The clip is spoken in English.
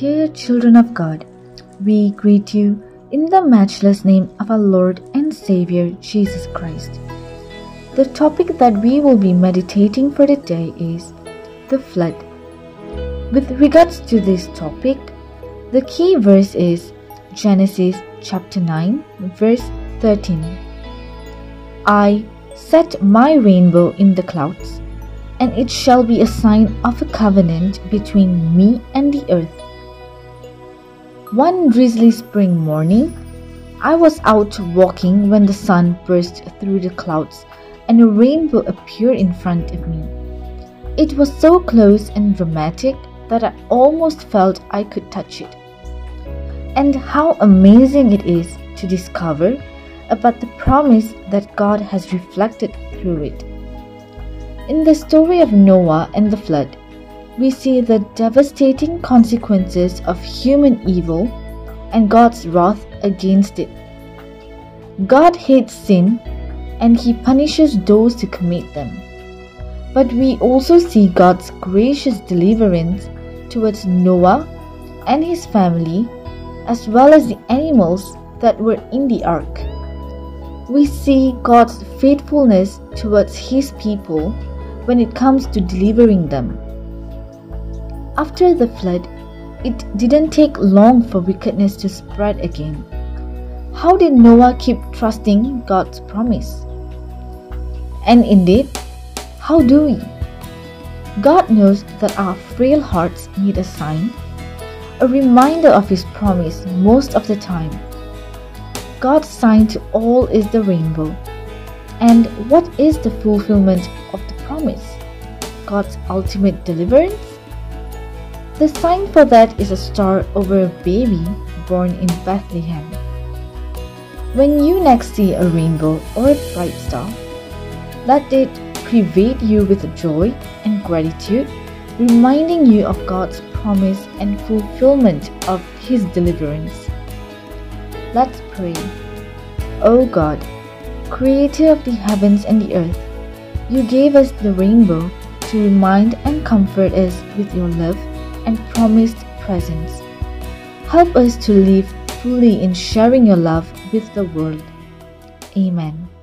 Dear children of God, we greet you in the matchless name of our Lord and Savior Jesus Christ. The topic that we will be meditating for today is the flood. With regards to this topic, the key verse is Genesis chapter 9, verse 13. I set my rainbow in the clouds, and it shall be a sign of a covenant between me and the earth. One drizzly spring morning, I was out walking when the sun burst through the clouds and a rainbow appeared in front of me. It was so close and dramatic that I almost felt I could touch it. And how amazing it is to discover about the promise that God has reflected through it. In the story of Noah and the flood, we see the devastating consequences of human evil and God's wrath against it. God hates sin and he punishes those who commit them. But we also see God's gracious deliverance towards Noah and his family, as well as the animals that were in the ark. We see God's faithfulness towards his people when it comes to delivering them. After the flood, it didn't take long for wickedness to spread again. How did Noah keep trusting God's promise? And indeed, how do we? God knows that our frail hearts need a sign, a reminder of His promise most of the time. God's sign to all is the rainbow. And what is the fulfillment of the promise? God's ultimate deliverance? The sign for that is a star over a baby born in Bethlehem. When you next see a rainbow or a bright star, let it pervade you with joy and gratitude, reminding you of God's promise and fulfillment of His deliverance. Let's pray. O God, Creator of the heavens and the earth, you gave us the rainbow to remind and comfort us with your love and promised presence. Help us to live fully in sharing your love with the world. Amen.